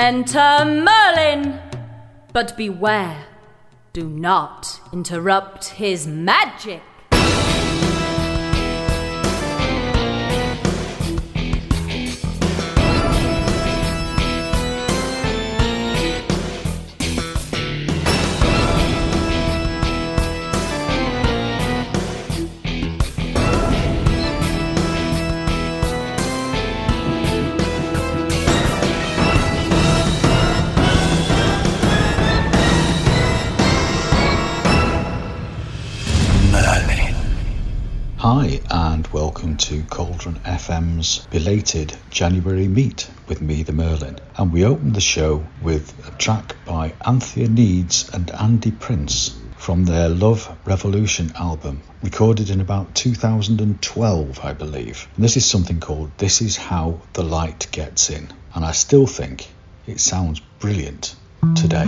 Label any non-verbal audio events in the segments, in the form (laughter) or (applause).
Enter Merlin! But beware, do not interrupt his magic! Cauldron FM's belated January meet with me, the Merlin, and we opened the show with a track by Anthea Needs and Andy Prince from their Love Revolution album, recorded in about 2012, I believe. And this is something called This Is How the Light Gets In, and I still think it sounds brilliant today.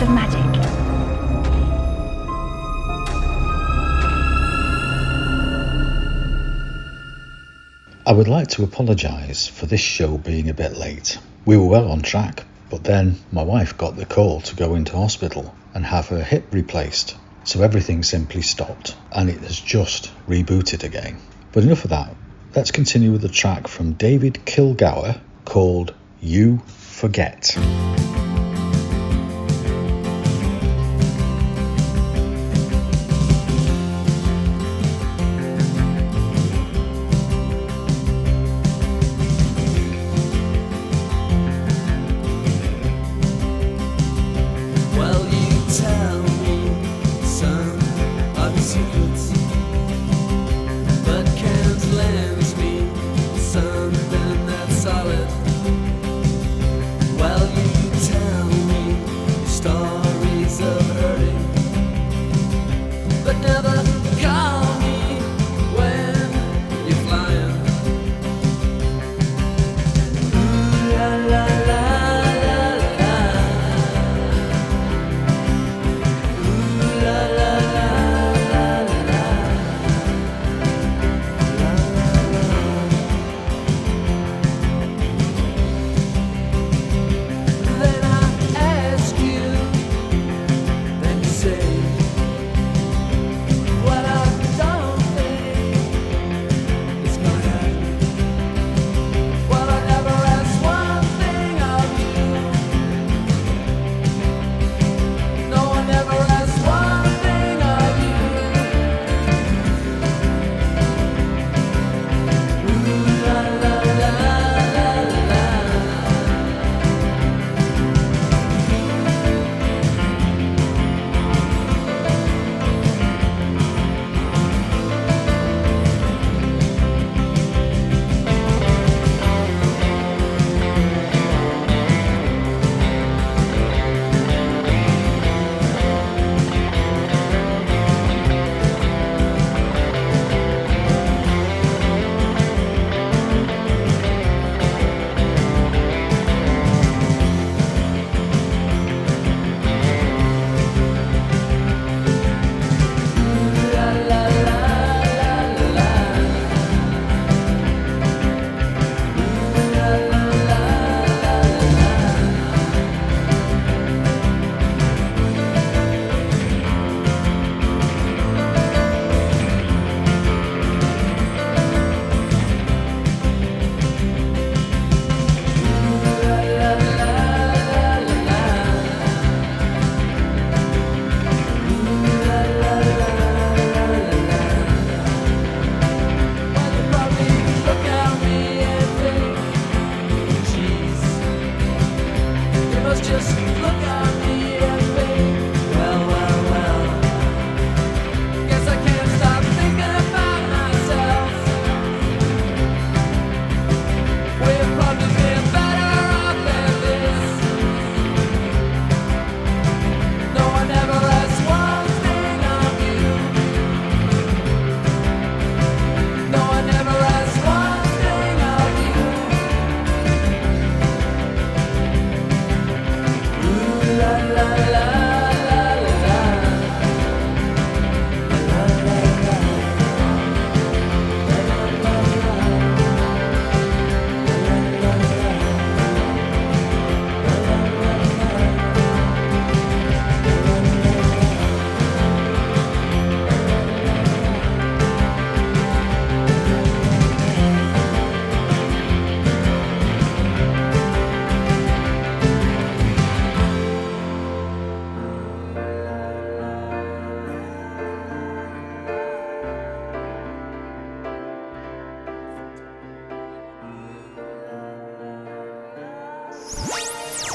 of magic. I would like to apologise for this show being a bit late. We were well on track, but then my wife got the call to go into hospital and have her hip replaced, so everything simply stopped and it has just rebooted again. But enough of that, let's continue with the track from David Kilgour called You Forget.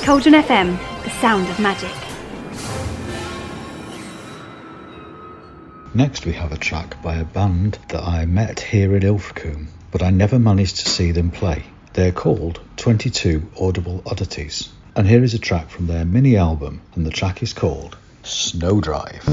Cauldron FM, the sound of magic. Next, we have a track by a band that I met here in Ilfracombe, but I never managed to see them play. They're called 22 Audible Oddities, and here is a track from their mini album, and the track is called Snowdrive.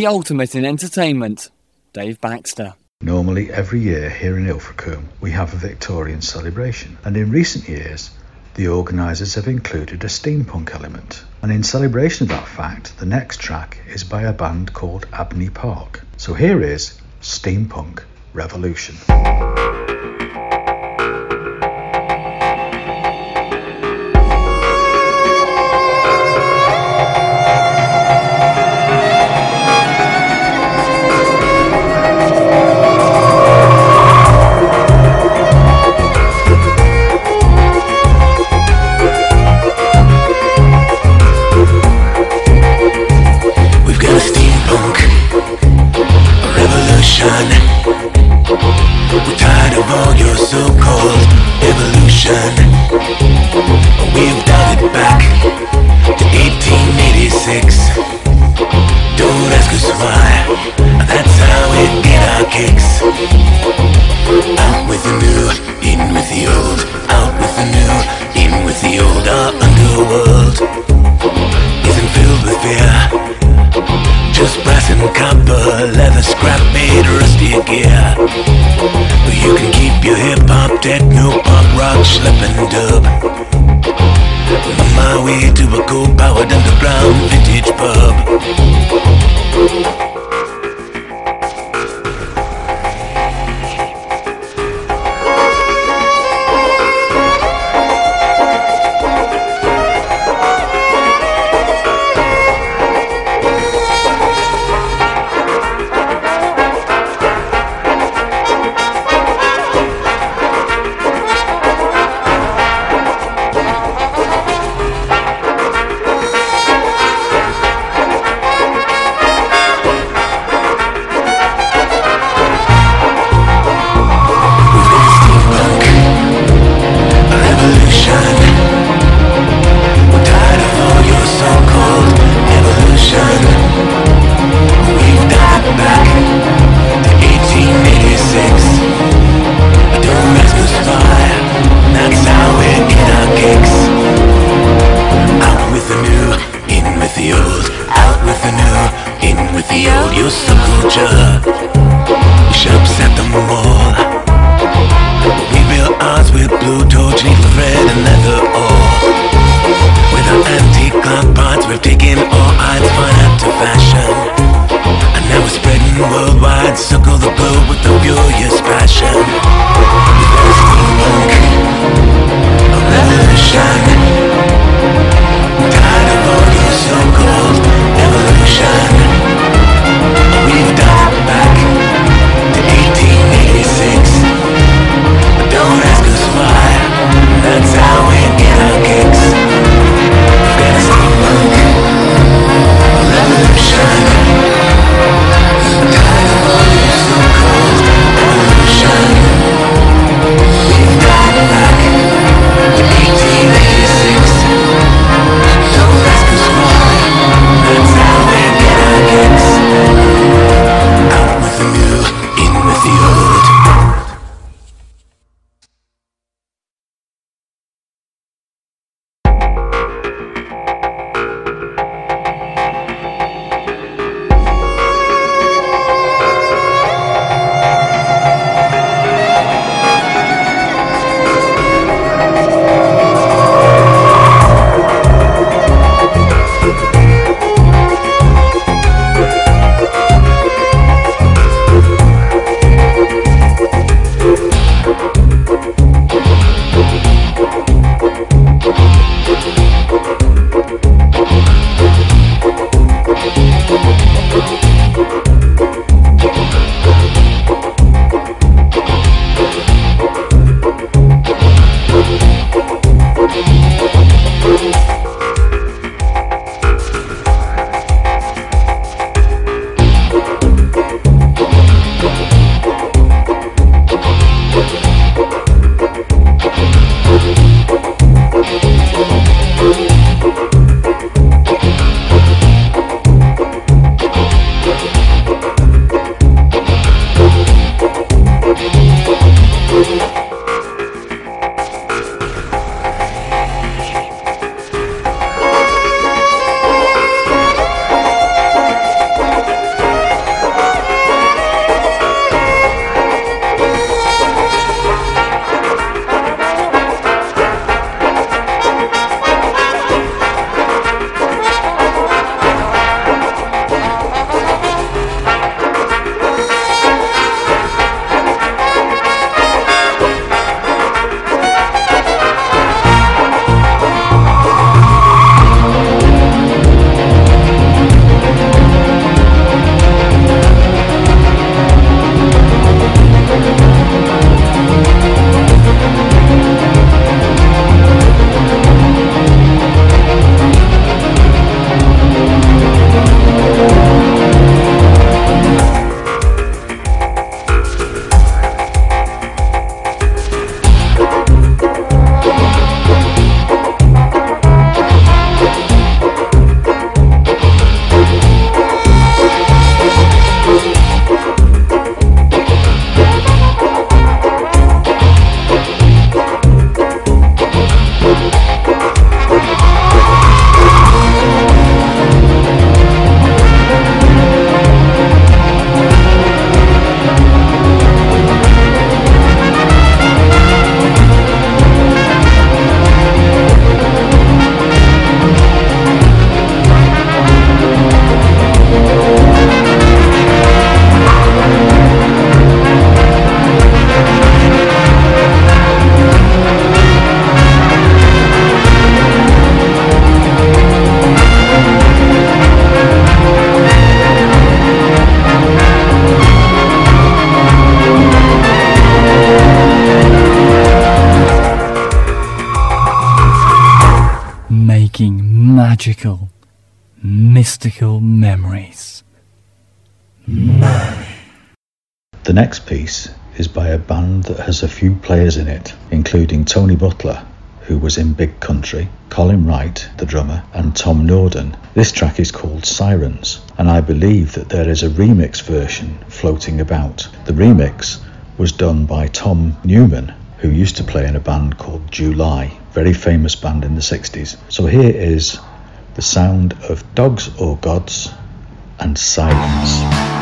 The ultimate in entertainment, Dave Baxter. Normally, every year here in Ilfracombe, we have a Victorian celebration, and in recent years, the organisers have included a steampunk element. And in celebration of that fact, the next track is by a band called Abney Park. So here is Steampunk Revolution. was in Big Country, Colin Wright, the drummer, and Tom Norden. This track is called Sirens, and I believe that there is a remix version floating about. The remix was done by Tom Newman, who used to play in a band called July, very famous band in the 60s. So here is the sound of dogs or gods and sirens.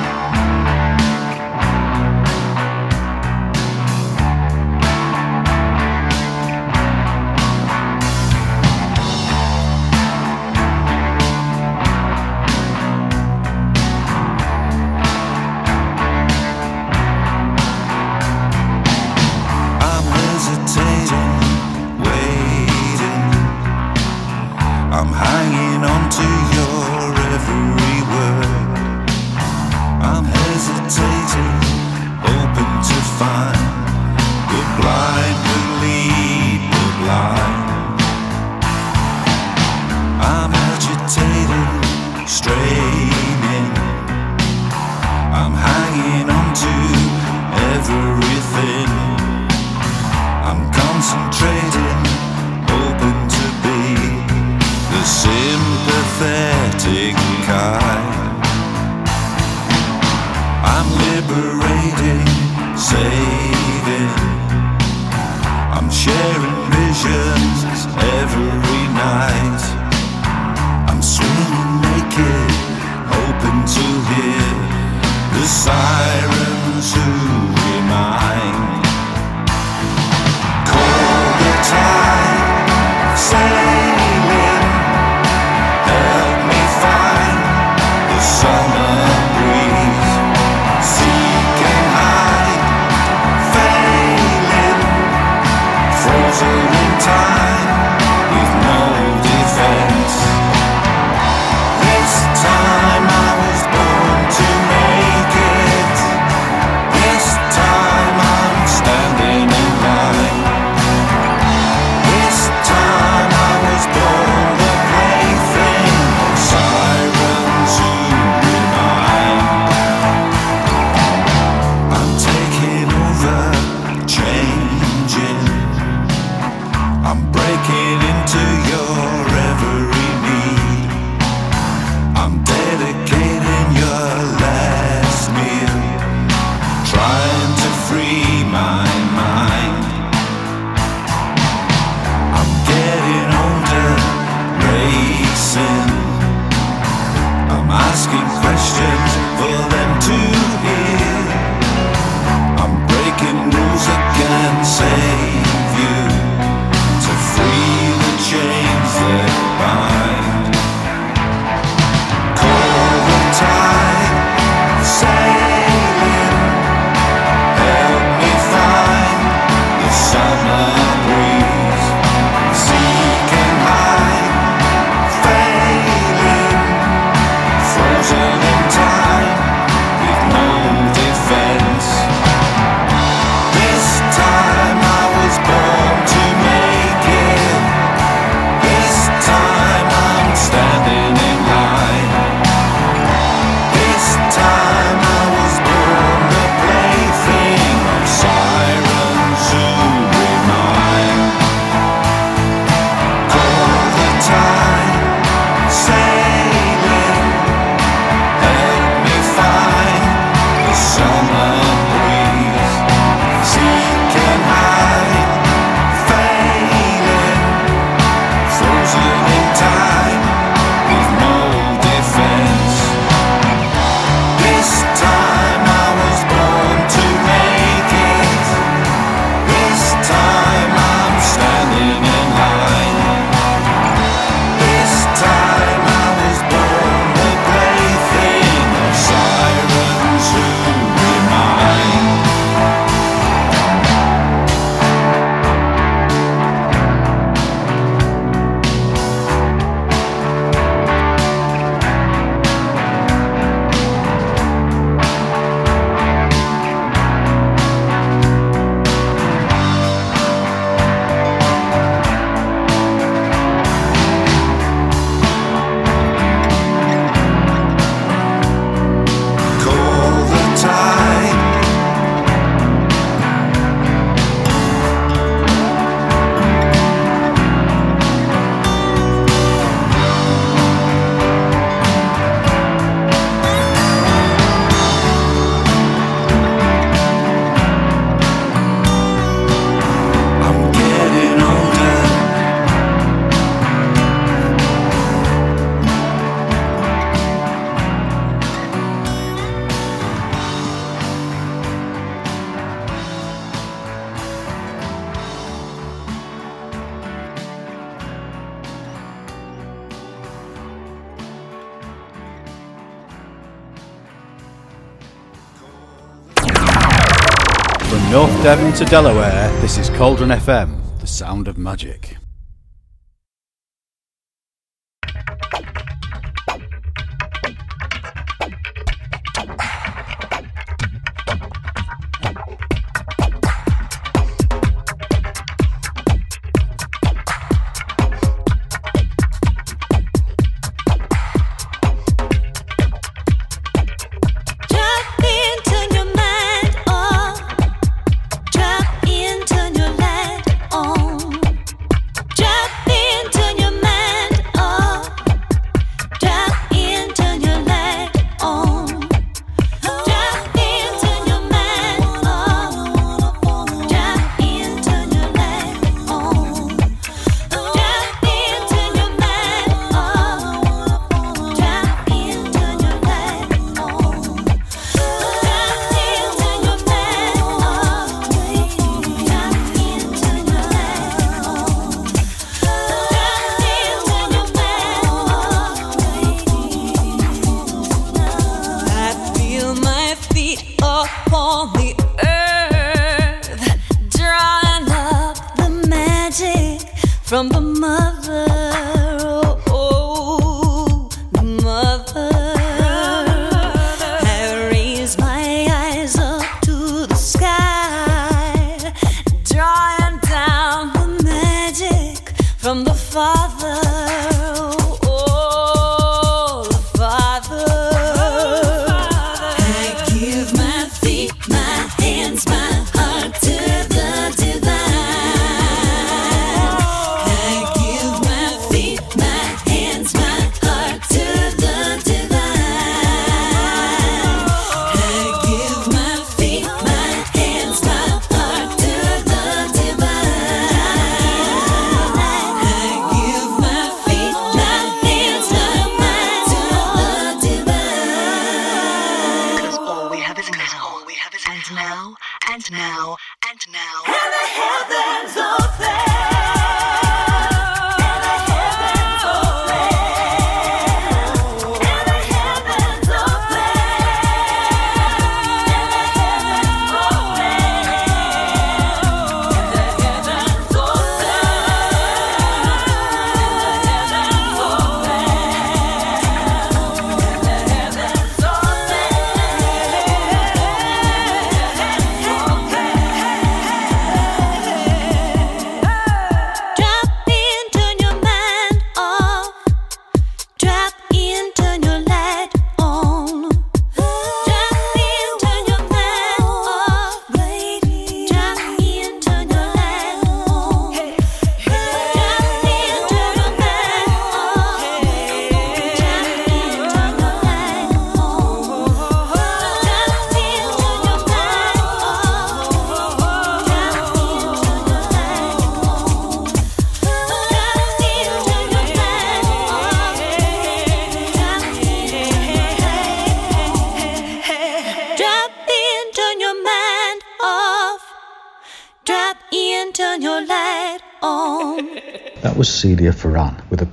Devon to Delaware, this is Cauldron FM, the sound of magic.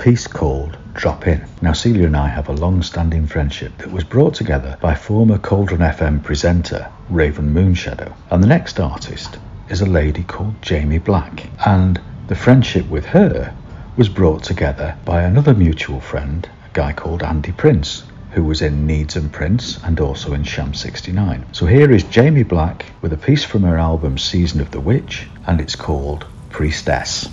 piece called Drop In. Now, Celia and I have a long standing friendship that was brought together by former Cauldron FM presenter Raven Moonshadow. And the next artist is a lady called Jamie Black. And the friendship with her was brought together by another mutual friend, a guy called Andy Prince, who was in Needs and Prince and also in Sham 69. So here is Jamie Black with a piece from her album Season of the Witch, and it's called Priestess.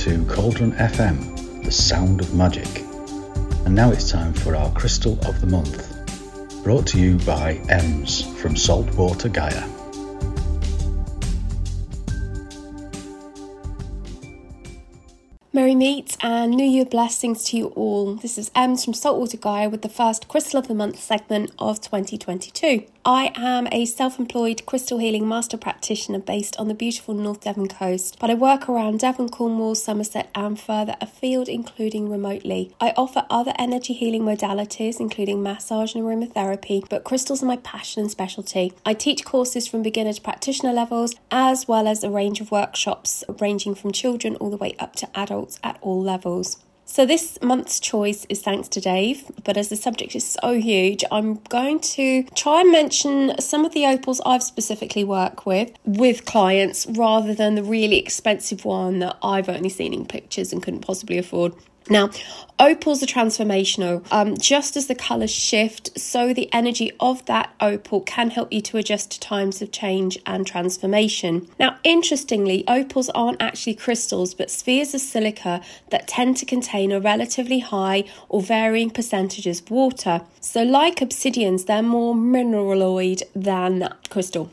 To Cauldron FM, the sound of magic. And now it's time for our Crystal of the Month, brought to you by Ems from Saltwater Gaia. Merry meet and New Year blessings to you all. This is Ems from Saltwater Gaia with the first Crystal of the Month segment of 2022. I am a self employed crystal healing master practitioner based on the beautiful North Devon coast, but I work around Devon, Cornwall, Somerset, and further afield, including remotely. I offer other energy healing modalities, including massage and aromatherapy, but crystals are my passion and specialty. I teach courses from beginner to practitioner levels, as well as a range of workshops ranging from children all the way up to adults at all levels. So, this month's choice is thanks to Dave, but as the subject is so huge, I'm going to try and mention some of the opals I've specifically worked with with clients rather than the really expensive one that I've only seen in pictures and couldn't possibly afford. Now, opals are transformational. Um, just as the colours shift, so the energy of that opal can help you to adjust to times of change and transformation. Now, interestingly, opals aren't actually crystals, but spheres of silica that tend to contain a relatively high or varying percentages of water. So, like obsidians, they're more mineraloid than crystal.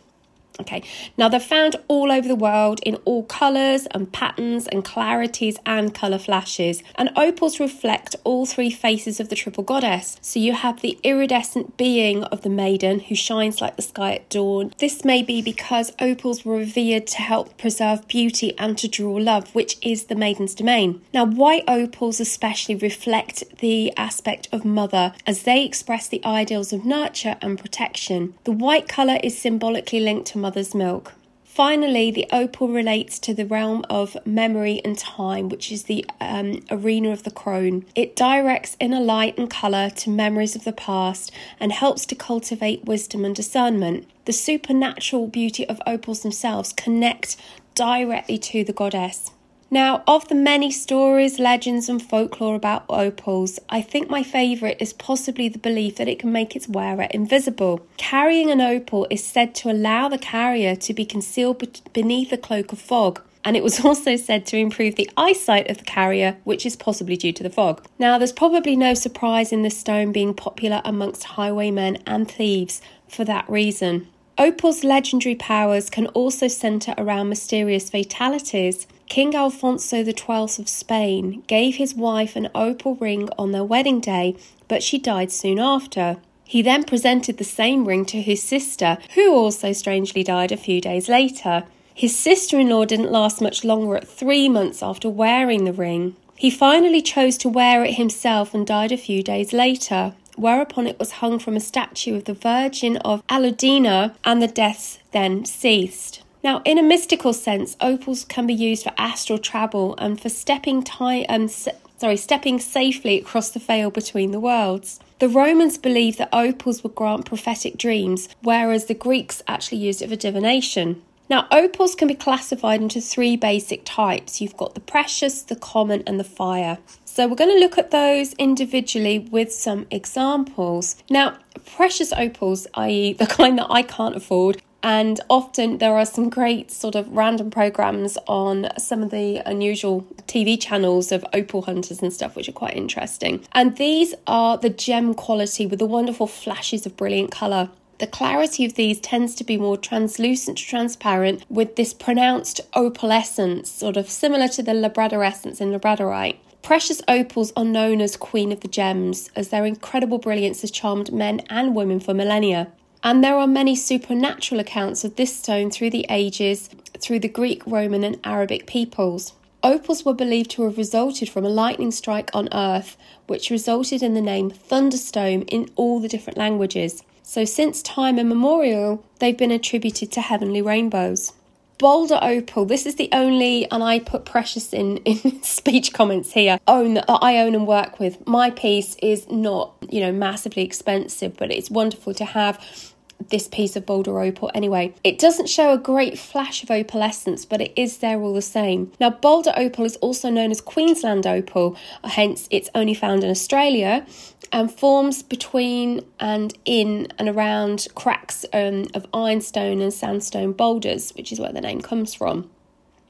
Okay, now they're found all over the world in all colours and patterns and clarities and colour flashes. And opals reflect all three faces of the triple goddess. So you have the iridescent being of the maiden who shines like the sky at dawn. This may be because opals were revered to help preserve beauty and to draw love, which is the maiden's domain. Now, white opals especially reflect the aspect of mother as they express the ideals of nurture and protection. The white colour is symbolically linked to mother's milk. Finally, the opal relates to the realm of memory and time, which is the um, arena of the crone. It directs inner light and colour to memories of the past and helps to cultivate wisdom and discernment. The supernatural beauty of opals themselves connect directly to the goddess. Now, of the many stories, legends, and folklore about opals, I think my favourite is possibly the belief that it can make its wearer invisible. Carrying an opal is said to allow the carrier to be concealed beneath a cloak of fog. And it was (laughs) also said to improve the eyesight of the carrier, which is possibly due to the fog. Now, there's probably no surprise in this stone being popular amongst highwaymen and thieves for that reason. Opal's legendary powers can also centre around mysterious fatalities. King Alfonso XII of Spain gave his wife an opal ring on their wedding day, but she died soon after. He then presented the same ring to his sister, who also strangely died a few days later. His sister in law didn't last much longer at three months after wearing the ring. He finally chose to wear it himself and died a few days later, whereupon it was hung from a statue of the Virgin of Almudena and the deaths then ceased. Now, in a mystical sense, opals can be used for astral travel and for stepping time, um, sorry, stepping safely across the veil between the worlds. The Romans believed that opals would grant prophetic dreams, whereas the Greeks actually used it for divination. Now, opals can be classified into three basic types. You've got the precious, the common, and the fire. So, we're going to look at those individually with some examples. Now, precious opals, i.e., (laughs) the kind that I can't afford, and often there are some great sort of random programs on some of the unusual TV channels of opal hunters and stuff, which are quite interesting. And these are the gem quality with the wonderful flashes of brilliant colour. The clarity of these tends to be more translucent to transparent with this pronounced opalescence, sort of similar to the labradorescence in labradorite. Precious opals are known as Queen of the Gems, as their incredible brilliance has charmed men and women for millennia. And there are many supernatural accounts of this stone through the ages, through the Greek, Roman, and Arabic peoples. Opals were believed to have resulted from a lightning strike on Earth, which resulted in the name Thunderstone in all the different languages. So, since time immemorial, they've been attributed to heavenly rainbows. Boulder Opal, this is the only, and I put precious in, (laughs) in speech comments here, own that I own and work with. My piece is not, you know, massively expensive, but it's wonderful to have this piece of boulder opal anyway. It doesn't show a great flash of opalescence, but it is there all the same. Now, boulder opal is also known as Queensland opal, hence it's only found in Australia and forms between and in and around cracks um, of ironstone and sandstone boulders, which is where the name comes from.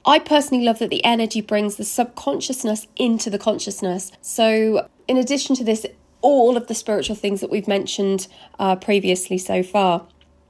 I personally love that the energy brings the subconsciousness into the consciousness. So, in addition to this, all of the spiritual things that we've mentioned uh, previously so far.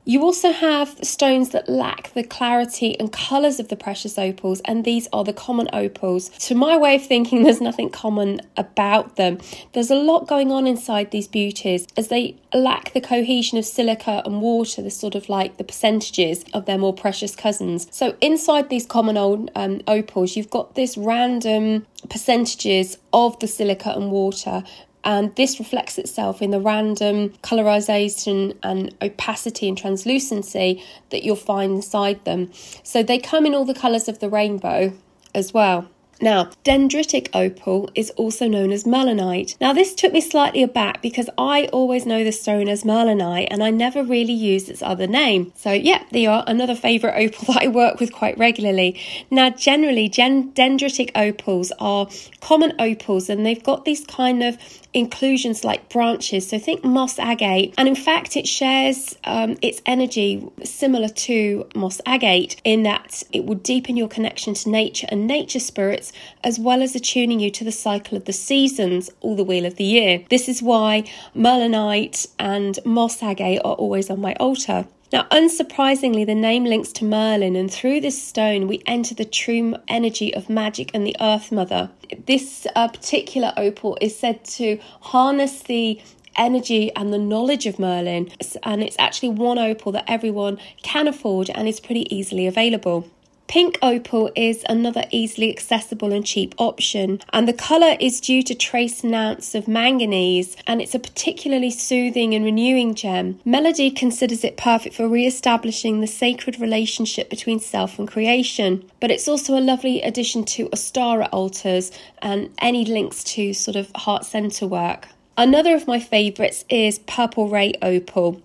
You also have stones that lack the clarity and colours of the precious opals, and these are the common opals. To my way of thinking, (laughs) there's nothing common about them. There's a lot going on inside these beauties as they lack the cohesion of silica and water, the sort of like the percentages of their more precious cousins. So, inside these common old um, opals, you've got this random percentages of the silica and water and this reflects itself in the random colorization and opacity and translucency that you'll find inside them. So they come in all the colors of the rainbow as well. Now, dendritic opal is also known as merlinite. Now, this took me slightly aback because I always know the stone as merlinite and I never really used its other name. So, yeah, they are another favourite (laughs) opal that I work with quite regularly. Now, generally, gen- dendritic opals are common opals and they've got these kind of inclusions like branches. So, think moss agate, and in fact, it shares um, its energy similar to moss agate in that it will deepen your connection to nature and nature spirits as well as attuning you to the cycle of the seasons, or the wheel of the year. This is why merlinite and moss agate are always on my altar. Now, unsurprisingly, the name links to Merlin, and through this stone, we enter the true energy of magic and the Earth Mother. This uh, particular opal is said to harness the energy and the knowledge of Merlin, and it's actually one opal that everyone can afford and is pretty easily available. Pink opal is another easily accessible and cheap option, and the colour is due to trace amounts of manganese, and it's a particularly soothing and renewing gem. Melody considers it perfect for re establishing the sacred relationship between self and creation, but it's also a lovely addition to Ostara altars and any links to sort of heart centre work. Another of my favourites is Purple Ray Opal.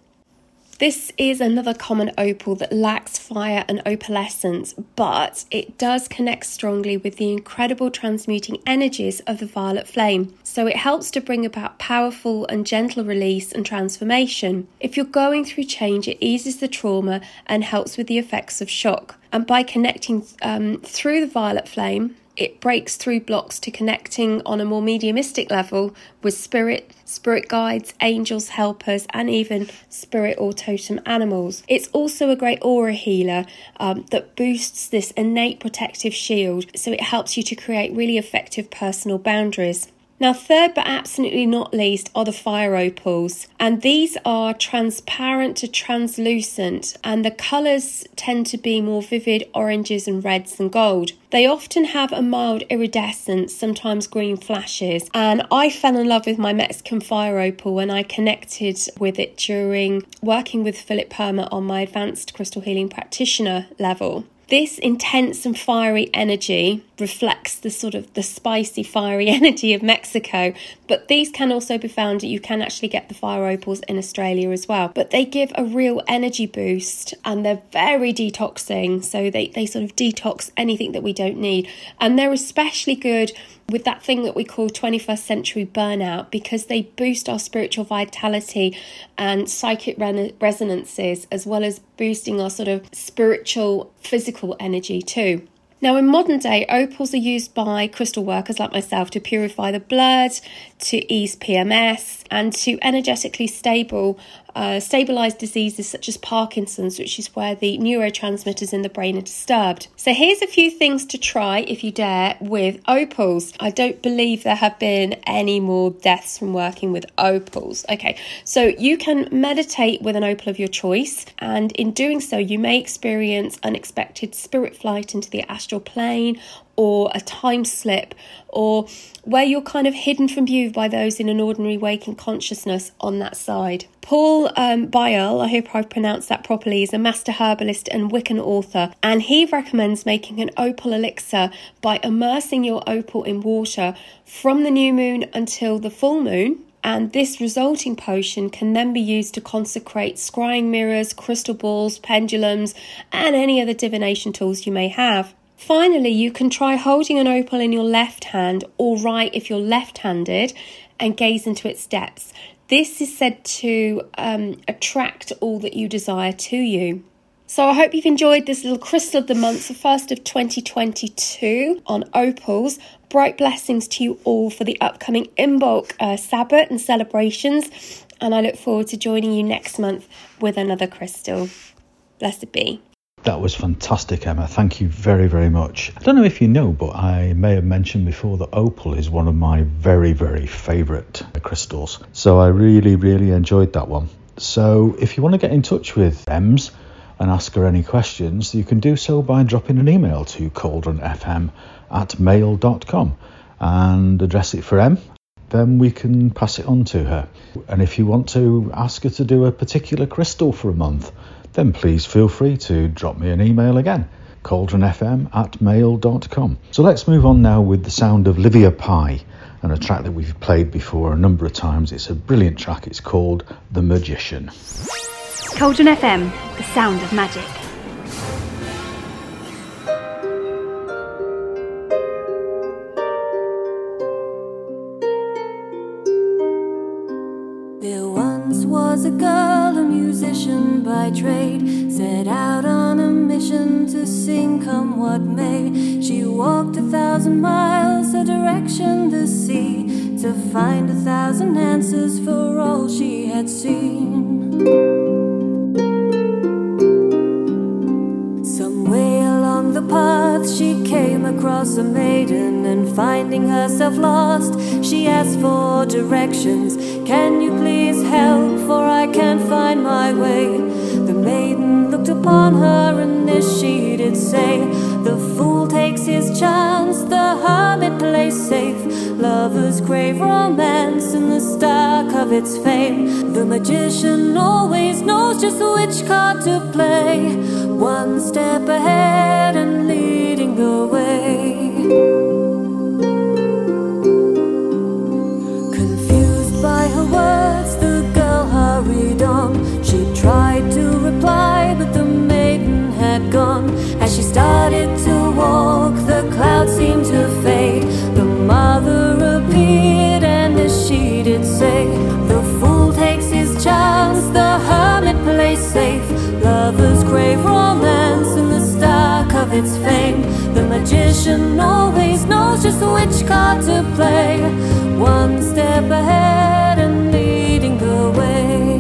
This is another common opal that lacks fire and opalescence, but it does connect strongly with the incredible transmuting energies of the violet flame. So it helps to bring about powerful and gentle release and transformation. If you're going through change, it eases the trauma and helps with the effects of shock. And by connecting um, through the violet flame, it breaks through blocks to connecting on a more mediumistic level with spirit, spirit guides, angels, helpers, and even spirit or totem animals. It's also a great aura healer um, that boosts this innate protective shield, so it helps you to create really effective personal boundaries. Now, third but absolutely not least are the fire opals, and these are transparent to translucent, and the colours tend to be more vivid oranges and reds and gold. They often have a mild iridescence, sometimes green flashes, and I fell in love with my Mexican fire opal when I connected with it during working with Philip Permutt on my advanced crystal healing practitioner level. This intense and fiery energy reflects the sort of the spicy, fiery (laughs) energy of Mexico, but these can also be found. You can actually get the fire opals in Australia as well, but they give a real energy boost and they're very detoxing. So they, they sort of detox anything that we don't need, and they're especially good with that thing that we call 21st century burnout because they boost our spiritual vitality and psychic re- resonances as well as boosting our sort of spiritual physical energy too. Now, in modern day, opals are used by crystal workers like myself to purify the blood, to ease PMS, and to energetically stable, uh, stabilize diseases such as Parkinson's, which is where the neurotransmitters in the brain are disturbed. So, here's a few things to try if you dare with opals. I don't believe there have been any more deaths from working with opals. Okay, so you can meditate with an opal of your choice, and in doing so, you may experience unexpected spirit flight into the astral plane or a time slip, or where you're kind of hidden from view by those in an ordinary waking consciousness on that side. Paul um, Beyerl, I hope I've pronounced that properly, is a master herbalist and Wiccan author, and he recommends making an opal elixir by immersing your opal in water from the new moon until the full moon. And this resulting potion can then be used to consecrate scrying mirrors, crystal balls, pendulums, and any other divination tools you may have. Finally, you can try holding an opal in your left hand or right if you're left handed and gaze into its depths. This is said to um, attract all that you desire to you. So I hope you've enjoyed this little crystal of the month, the first of 2022 on opals. Bright blessings to you all for the upcoming Imbolc uh, Sabbath and celebrations. And I look forward to joining you next month with another crystal. Blessed be. That was fantastic, Emma. Thank you very, very much. I don't know if you know, but I may have mentioned before that opal is one of my very, very favourite crystals. So I really, really enjoyed that one. So if you want to get in touch with Ems and ask her any questions, you can do so by dropping an email to cauldronfm at mail.com and address it for Em. Then we can pass it on to her. And if you want to ask her to do a particular crystal for a month, then please feel free to drop me an email again cauldronfm at mail.com. So let's move on now with the sound of Livia Pie and a track that we've played before a number of times. It's a brilliant track. It's called The Magician. Cauldron FM, the sound of magic. By trade, set out on a mission to sing come what may. She walked a thousand miles, a direction the sea, to find a thousand answers for all she had seen. Some way along the path, she came across a maiden, and finding herself lost, she asked for directions. Can you please help? For I can't find my way. Maiden looked upon her, and this she did say The fool takes his chance, the hermit plays safe. Lovers crave romance in the stark of its fame. The magician always knows just which card to play. One step ahead and leading the way. To reply, but the maiden had gone. As she started to walk, the clouds seemed to fade. The mother appeared, and as she did say, The fool takes his chance, the hermit plays safe. Lovers crave romance in the stark of its fame. The magician always knows just which card to play. One step ahead and leading the way.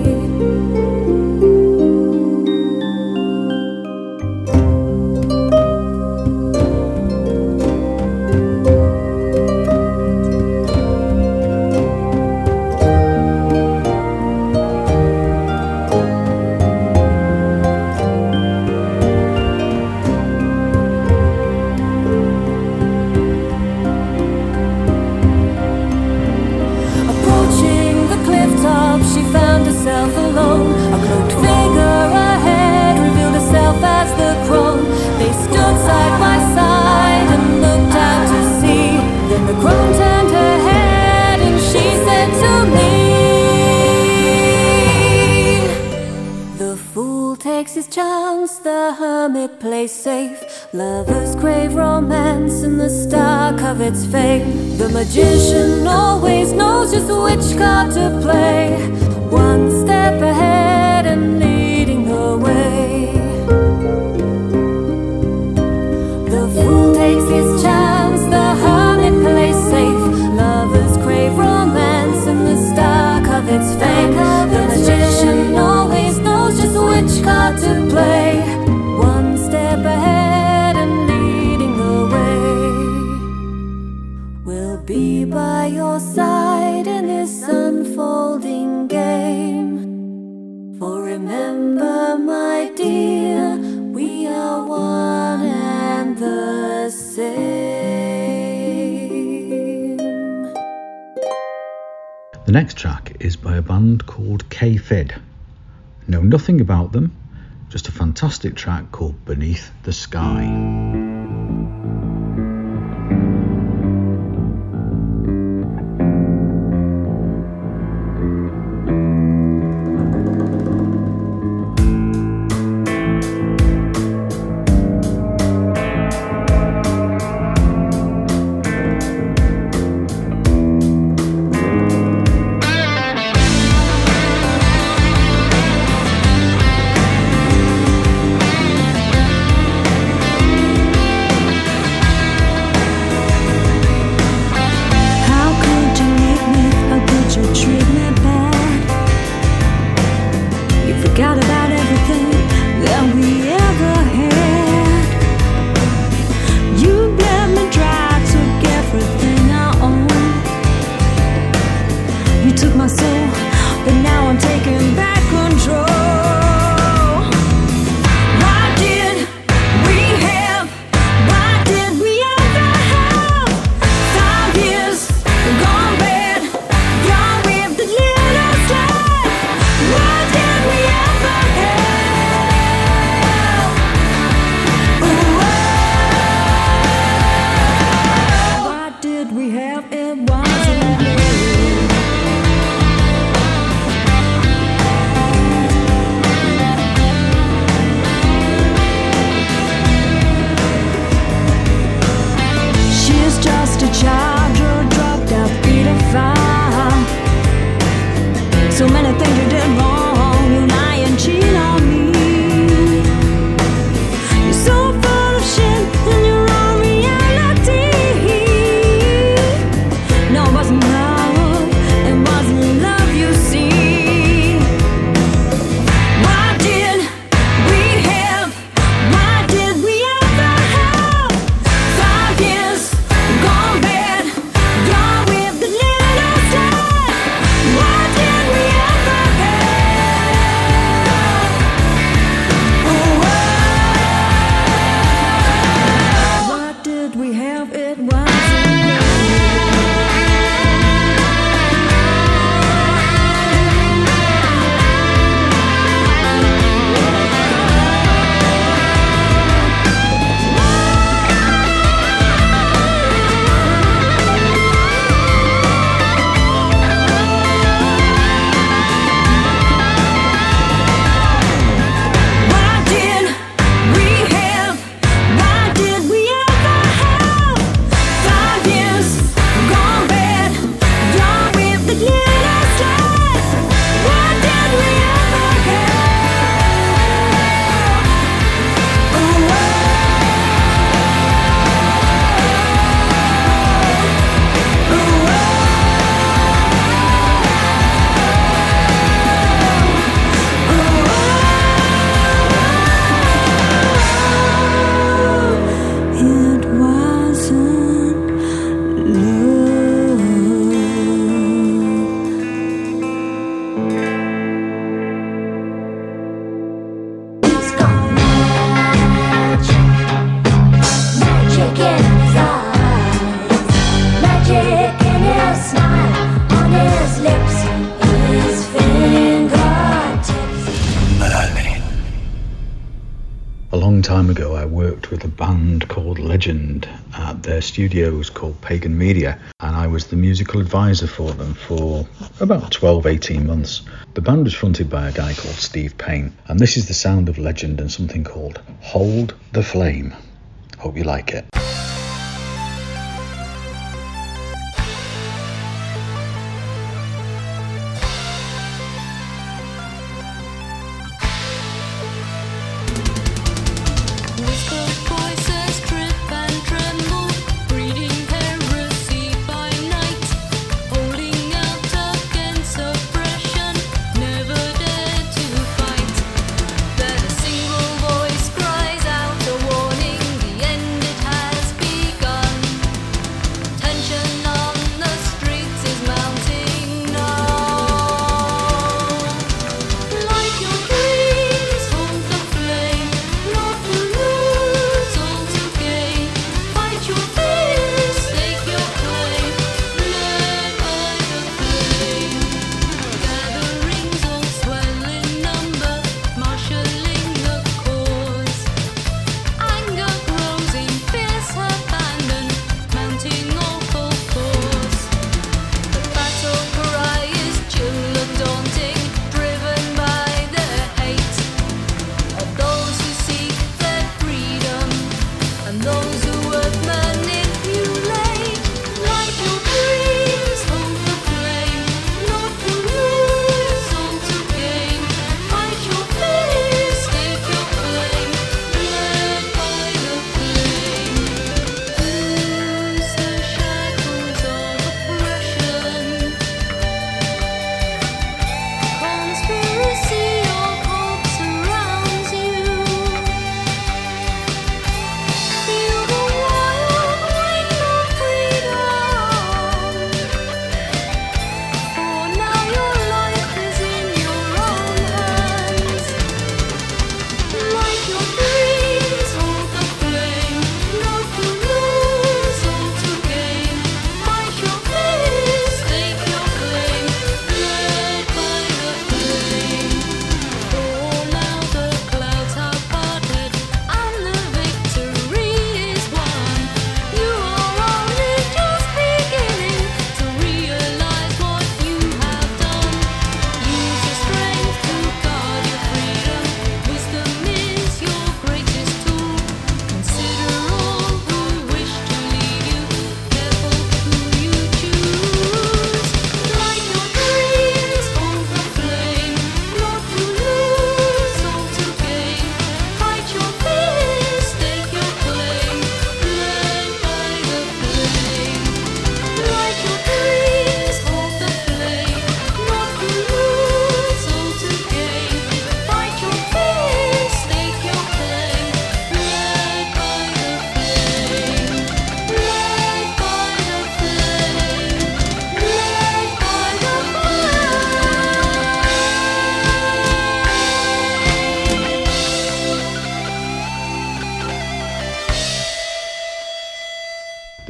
was called Pagan Media, and I was the musical advisor for them for about 12, 18 months. The band was fronted by a guy called Steve Payne, and this is the sound of legend and something called Hold the Flame. Hope you like it.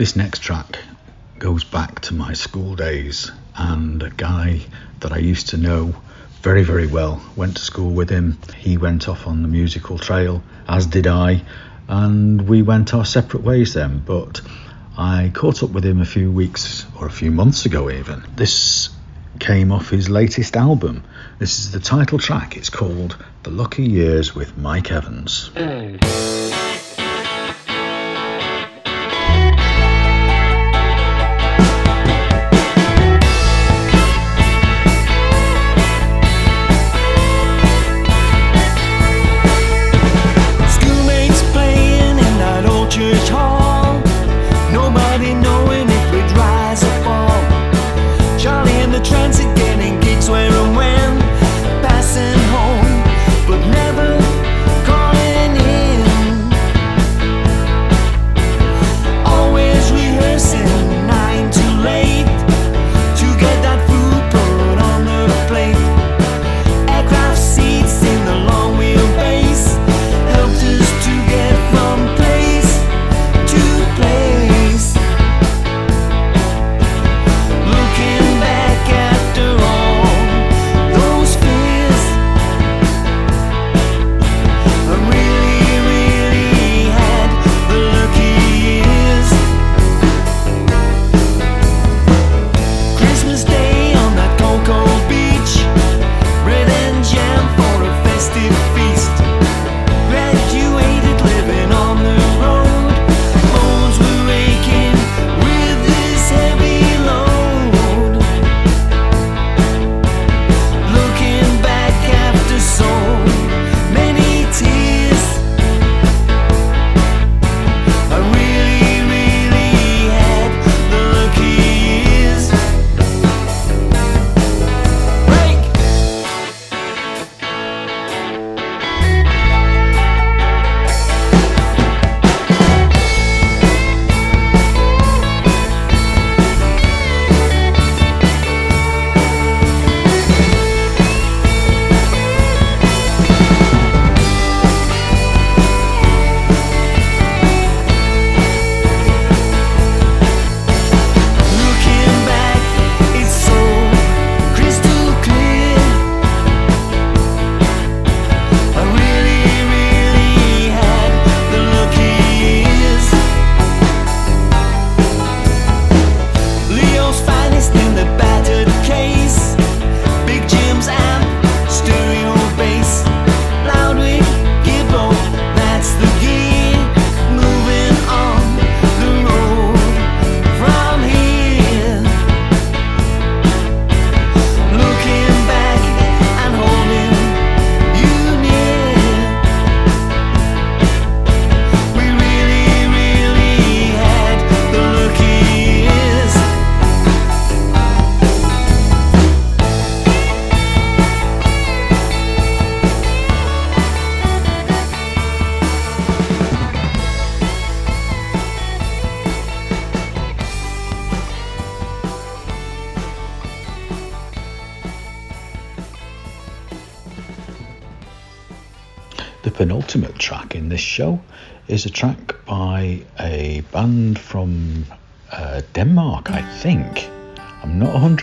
This next track goes back to my school days and a guy that I used to know very, very well. Went to school with him. He went off on the musical trail, as did I, and we went our separate ways then. But I caught up with him a few weeks or a few months ago, even. This came off his latest album. This is the title track. It's called The Lucky Years with Mike Evans. Mm.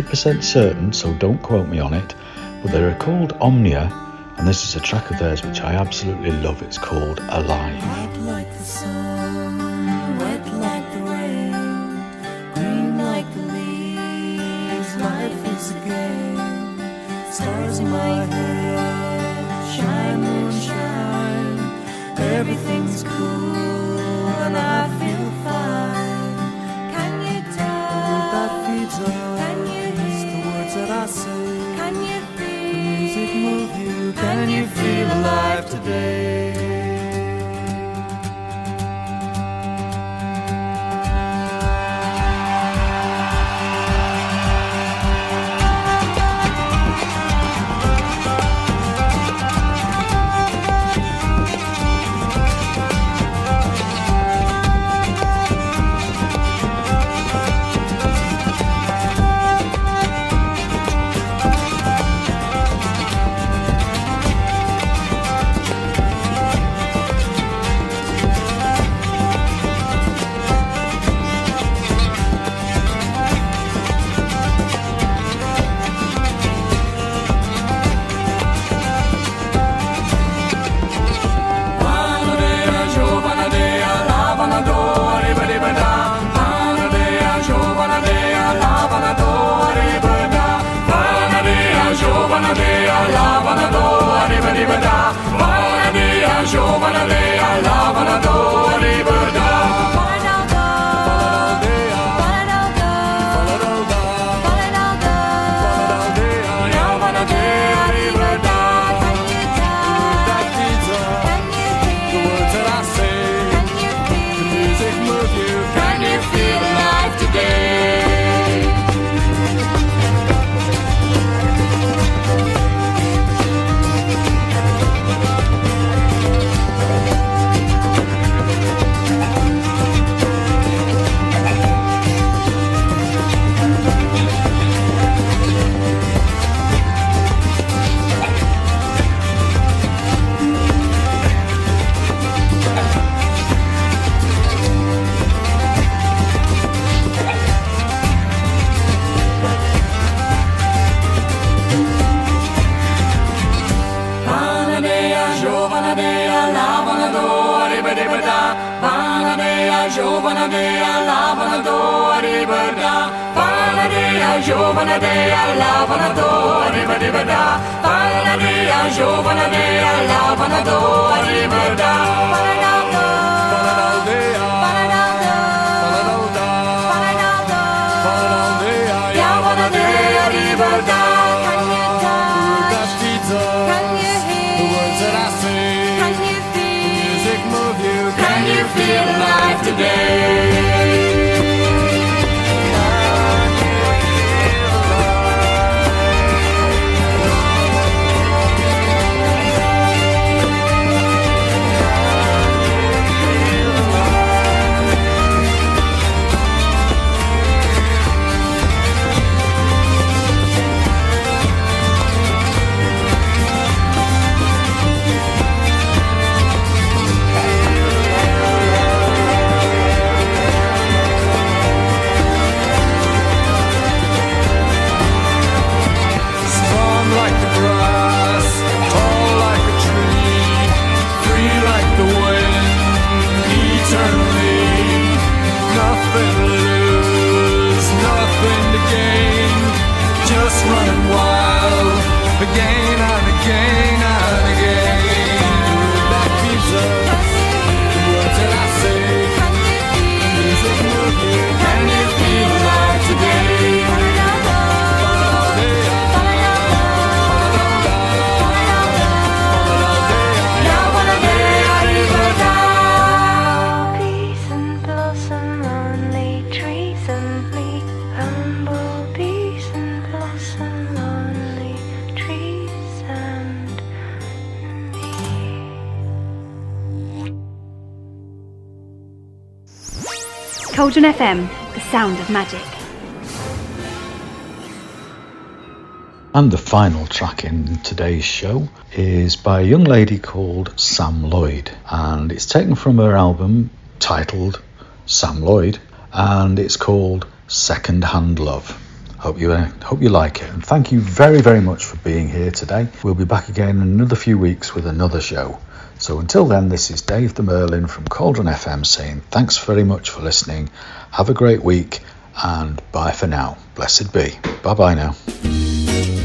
100% certain, so don't quote me on it, but they are called Omnia, and this is a track of theirs which I absolutely love. It's called Alive. giovane dea, lavano dori verda. Fala dea, giovane dea, lavano dori verda. Fala dea, giovane dea, lavano dori verda. Cauldron FM, the sound of magic. And the final track in today's show is by a young lady called Sam Lloyd, and it's taken from her album titled Sam Lloyd, and it's called Second Hand Love. Hope you uh, hope you like it, and thank you very very much for being here today. We'll be back again in another few weeks with another show. So until then, this is Dave the Merlin from Cauldron FM saying thanks very much for listening. Have a great week, and bye for now. Blessed be. Bye bye now.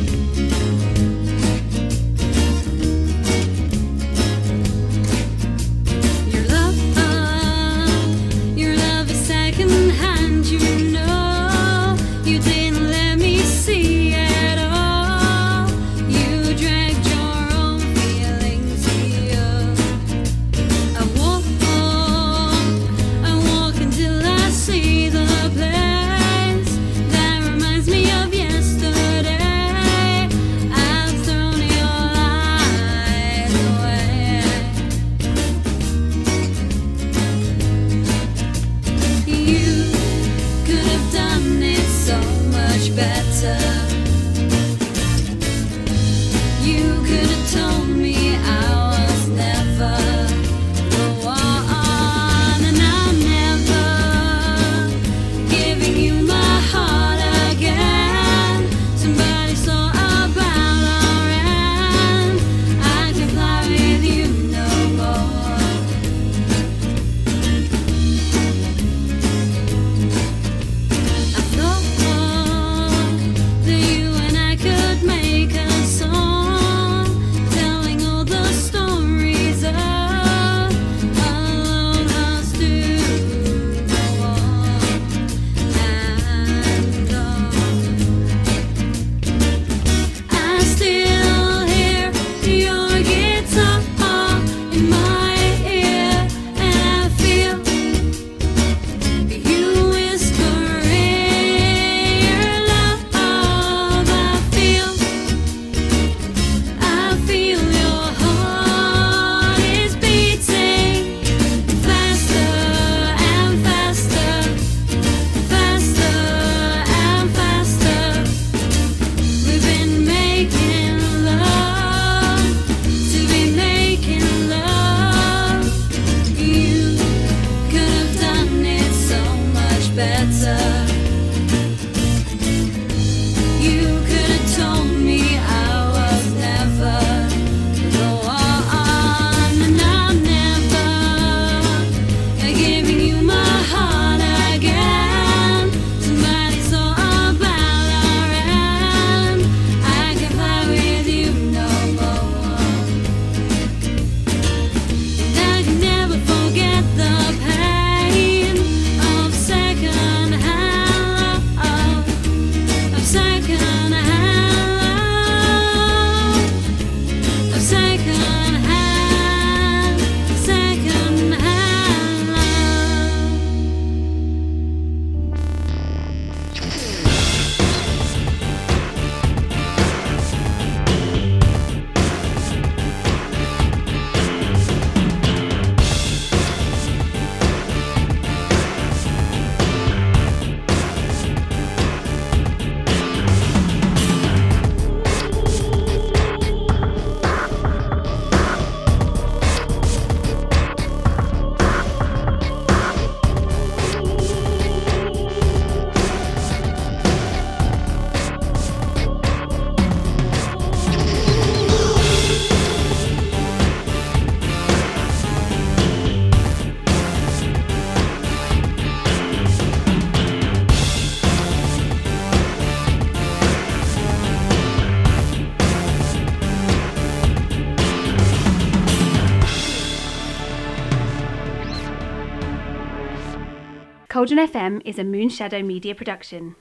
Cauldron FM is a Moonshadow Media production.